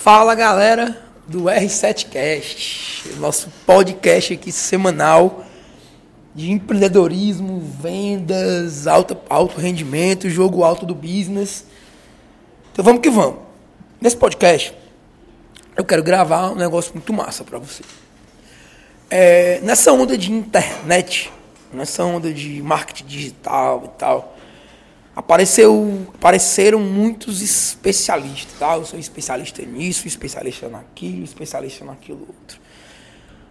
Fala galera do R7Cast, nosso podcast aqui semanal de empreendedorismo, vendas, alto, alto rendimento, jogo alto do business. Então vamos que vamos. Nesse podcast eu quero gravar um negócio muito massa para você. É, nessa onda de internet, nessa onda de marketing digital e tal, apareceu, apareceram muitos especialistas. Tá? Eu sou especialista nisso, especialista naquilo, especialista naquilo outro.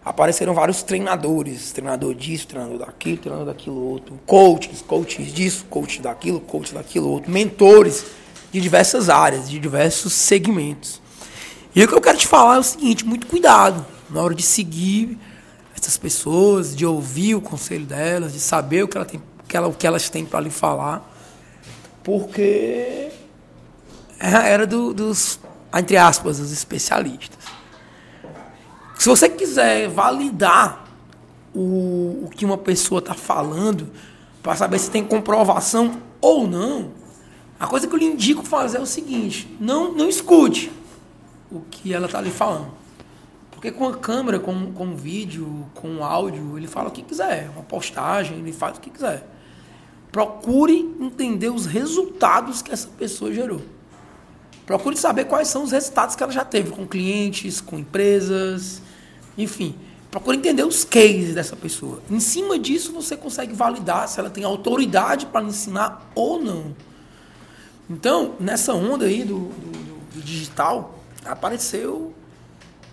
Apareceram vários treinadores, treinador disso, treinador daquilo, treinador daquilo outro, coaches, coaches disso, coach daquilo, coach daquilo outro, mentores de diversas áreas, de diversos segmentos. E o que eu quero te falar é o seguinte, muito cuidado na hora de seguir essas pessoas, de ouvir o conselho delas, de saber o que, ela tem, o que, ela, o que elas têm para lhe falar porque era do, dos, entre aspas, dos especialistas. Se você quiser validar o, o que uma pessoa está falando, para saber se tem comprovação ou não, a coisa que eu lhe indico fazer é o seguinte: não, não escute o que ela está lhe falando. Porque com a câmera, com, com vídeo, com áudio, ele fala o que quiser. Uma postagem, ele faz o que quiser. Procure entender os resultados que essa pessoa gerou. Procure saber quais são os resultados que ela já teve com clientes, com empresas, enfim. Procure entender os cases dessa pessoa. Em cima disso, você consegue validar se ela tem autoridade para ensinar ou não. Então, nessa onda aí do, do, do digital, apareceu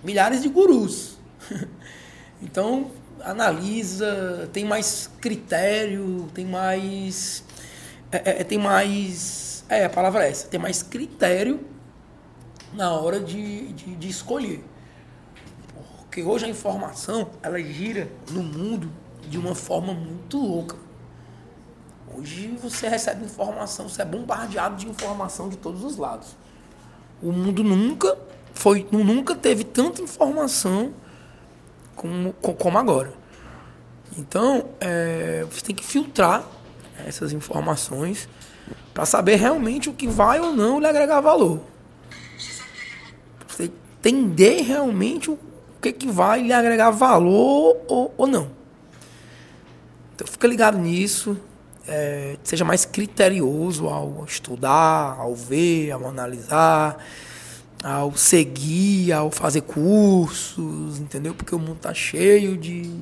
milhares de gurus. então, analisa, tem mais critério, tem mais. É, é, é, tem mais. É, a palavra é essa, tem mais critério na hora de, de, de escolher. Porque hoje a informação, ela gira no mundo de uma forma muito louca. Hoje você recebe informação, você é bombardeado de informação de todos os lados. O mundo nunca foi, nunca teve tanta informação como, como agora. Então, é, você tem que filtrar essas informações para saber realmente o que vai ou não lhe agregar valor. Você entender realmente o que, que vai lhe agregar valor ou, ou não. Então, fica ligado nisso. É, seja mais criterioso ao estudar, ao ver, ao analisar ao seguir, ao fazer cursos, entendeu? Porque o mundo tá cheio de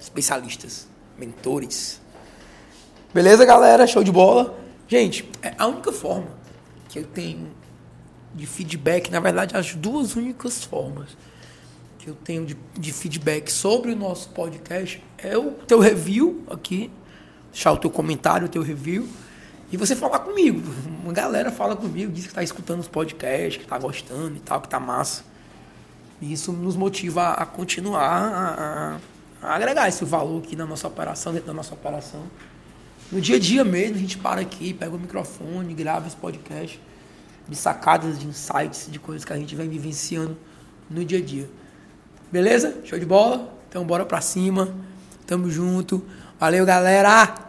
especialistas, mentores. Beleza, galera? Show de bola. Gente, é a única forma que eu tenho de feedback, na verdade, as duas únicas formas que eu tenho de, de feedback sobre o nosso podcast é o teu review aqui, deixar o teu comentário, o teu review e você falar comigo. Uma galera fala comigo, diz que está escutando os podcasts, que está gostando e tal, que tá massa. E isso nos motiva a continuar a, a, a, agregar esse valor aqui na nossa operação, dentro da nossa operação. No dia a dia mesmo, a gente para aqui, pega o microfone, grava esse podcast de sacadas, de insights, de coisas que a gente vem vivenciando no dia a dia. Beleza? Show de bola? Então bora pra cima. Tamo junto. Valeu, galera!